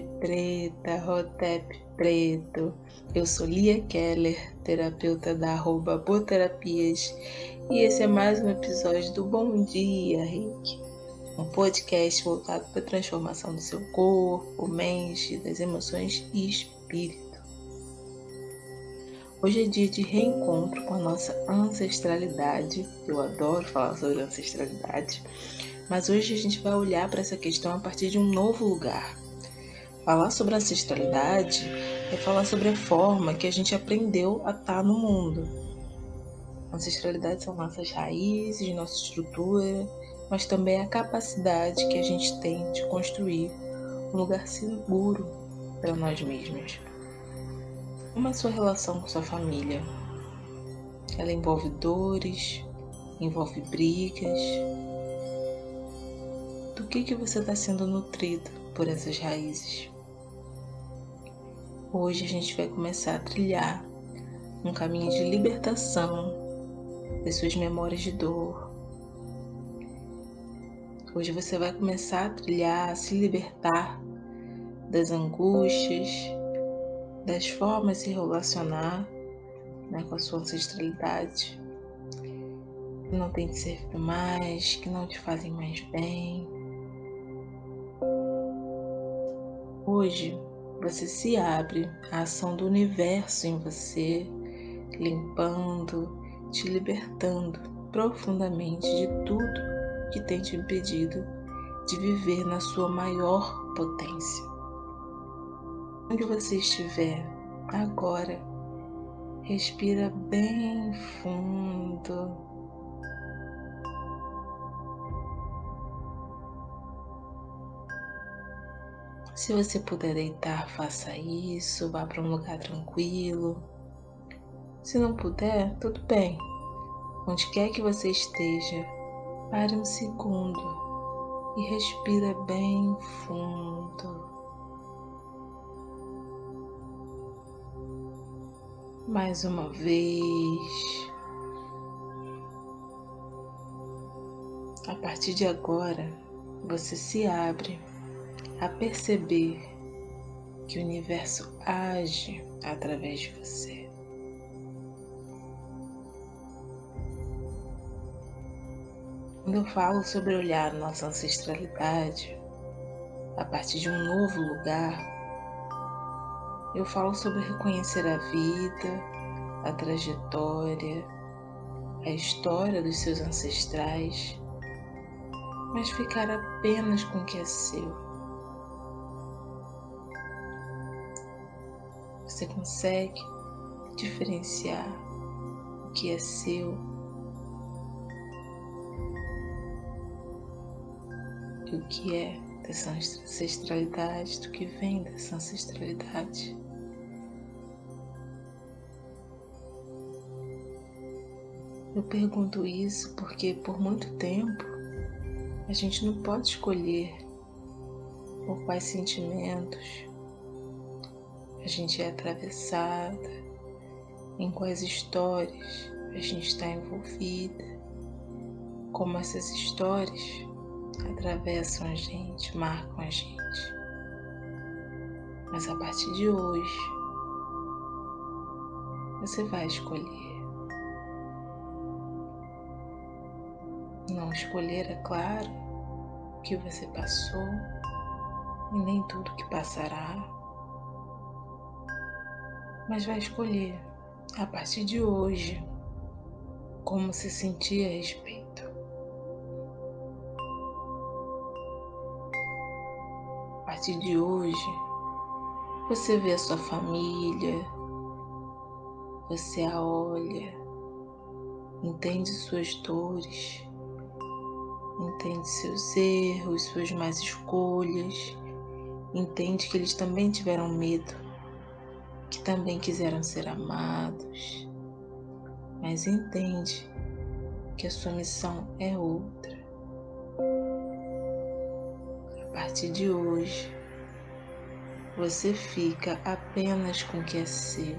Preta, Rotep preto. Eu sou Lia Keller, terapeuta da arroba Boterapias, e esse é mais um episódio do Bom Dia, Rick. Um podcast voltado para a transformação do seu corpo, mente, das emoções e espírito. Hoje é dia de reencontro com a nossa ancestralidade. Eu adoro falar sobre ancestralidade mas hoje a gente vai olhar para essa questão a partir de um novo lugar. Falar sobre ancestralidade é falar sobre a forma que a gente aprendeu a estar tá no mundo. Ancestralidade são nossas raízes, nossa estrutura, mas também a capacidade que a gente tem de construir um lugar seguro para nós mesmos. Como é a sua relação com sua família? Ela envolve dores, envolve brigas, do que, que você está sendo nutrido por essas raízes. Hoje a gente vai começar a trilhar um caminho de libertação das suas memórias de dor. Hoje você vai começar a trilhar, a se libertar das angústias, das formas de se relacionar né, com a sua ancestralidade, que não tem que servir mais, que não te fazem mais bem. Hoje você se abre à ação do universo em você, limpando, te libertando profundamente de tudo que tem te impedido de viver na sua maior potência. Onde você estiver agora, respira bem fundo Se você puder deitar, faça isso, vá para um lugar tranquilo. Se não puder, tudo bem. Onde quer que você esteja, pare um segundo e respira bem fundo. Mais uma vez. A partir de agora, você se abre a perceber que o universo age através de você. Quando eu falo sobre olhar nossa ancestralidade a partir de um novo lugar, eu falo sobre reconhecer a vida, a trajetória, a história dos seus ancestrais, mas ficar apenas com o que é seu Você consegue diferenciar o que é seu e o que é dessa ancestralidade, do que vem dessa ancestralidade. Eu pergunto isso porque por muito tempo a gente não pode escolher por quais sentimentos, a gente é atravessada, em quais histórias a gente está envolvida, como essas histórias atravessam a gente, marcam a gente. Mas a partir de hoje, você vai escolher. Não escolher, é claro, o que você passou e nem tudo que passará mas vai escolher a partir de hoje como se sentir a respeito. A partir de hoje, você vê a sua família, você a olha, entende suas dores, entende seus erros, suas más escolhas, entende que eles também tiveram medo que também quiseram ser amados, mas entende que a sua missão é outra. A partir de hoje, você fica apenas com o que é seu.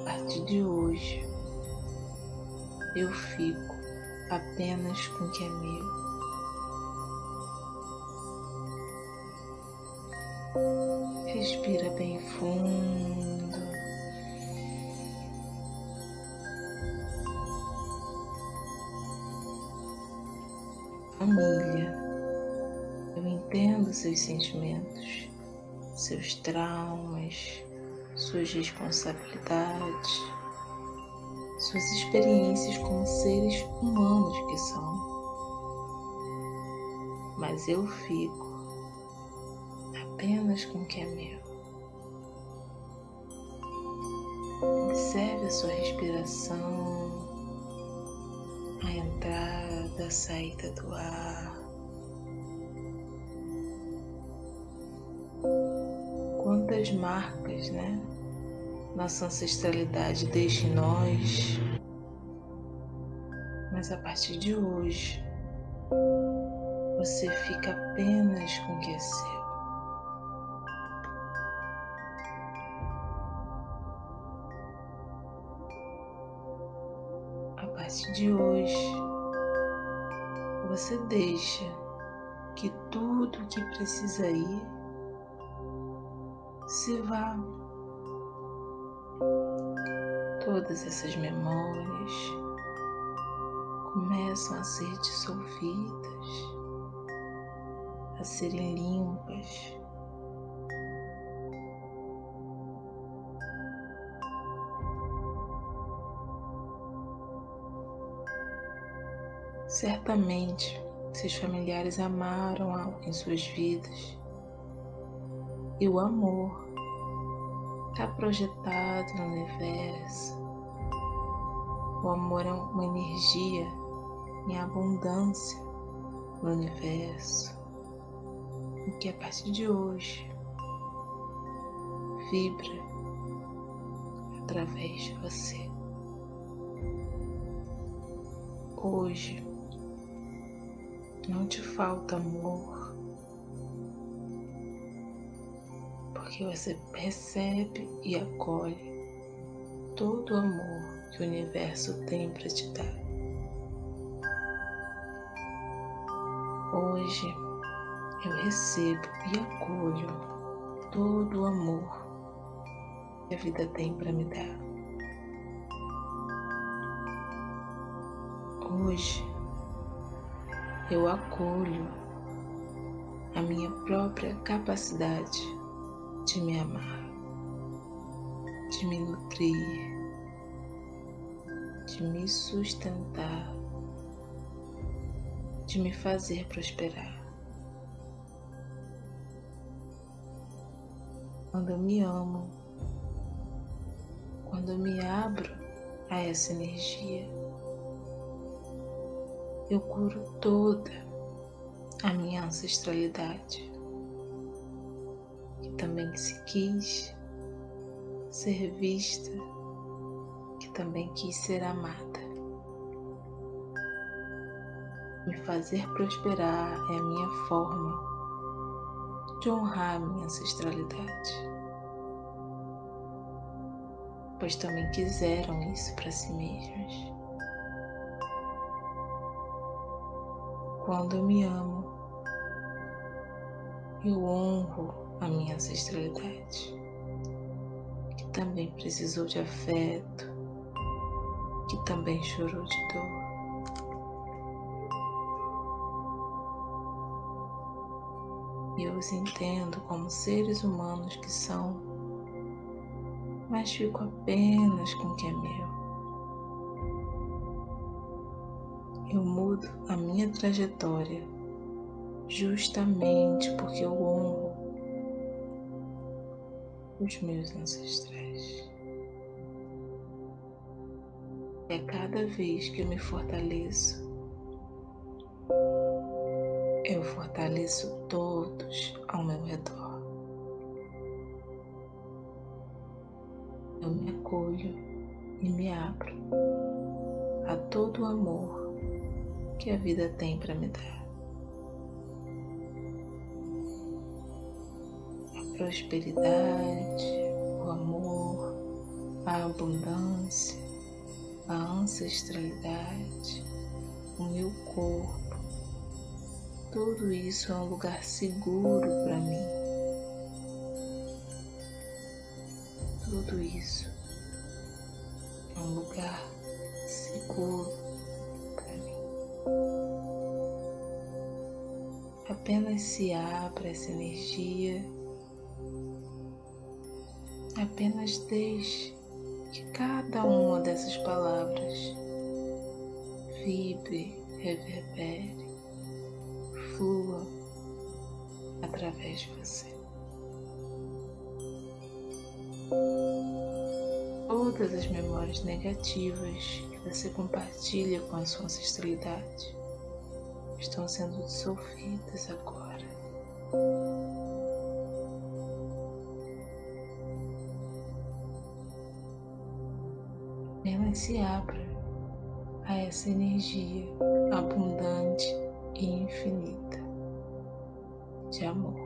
A partir de hoje, eu fico apenas com o que é meu. Respira bem fundo. Família, eu entendo seus sentimentos, seus traumas, suas responsabilidades, suas experiências como seres humanos que são. Mas eu fico apenas com o que é meu. Observe a sua respiração, a entrada, a saída do ar. Quantas marcas, né? Nossa ancestralidade deixa em nós. Mas a partir de hoje, você fica apenas com o que é seu. De hoje, você deixa que tudo que precisa ir se vá. Todas essas memórias começam a ser dissolvidas a serem limpas. Certamente, seus familiares amaram algo em suas vidas e o amor está projetado no universo. O amor é uma energia em abundância no universo e que a partir de hoje vibra através de você. Hoje não te falta amor, porque você percebe e acolhe todo o amor que o universo tem para te dar. Hoje eu recebo e acolho todo o amor que a vida tem para me dar. Hoje eu acolho a minha própria capacidade de me amar, de me nutrir, de me sustentar, de me fazer prosperar. quando eu me amo, quando eu me abro a essa energia, eu curo toda a minha ancestralidade, que também se quis ser vista, que também quis ser amada. Me fazer prosperar é a minha forma de honrar a minha ancestralidade, pois também quiseram isso para si mesmos. Quando eu me amo, eu honro a minha ancestralidade, que também precisou de afeto, que também chorou de dor. e eu os entendo como seres humanos que são, mas fico apenas com o que é meu. Eu mudo a minha trajetória justamente porque eu honro os meus ancestrais. E a cada vez que eu me fortaleço, eu fortaleço todos ao meu redor. Eu me acolho e me abro a todo o amor que a vida tem para me dar. A prosperidade, o amor, a abundância, a ancestralidade, o meu corpo tudo isso é um lugar seguro para mim. tudo isso é um lugar Apenas se abra essa energia, apenas deixe que cada uma dessas palavras vibre, reverbere, flua através de você. Todas as memórias negativas que você compartilha com a sua ancestralidade estão sendo dissolvidas agora. Apenas se abra a essa energia abundante e infinita de amor.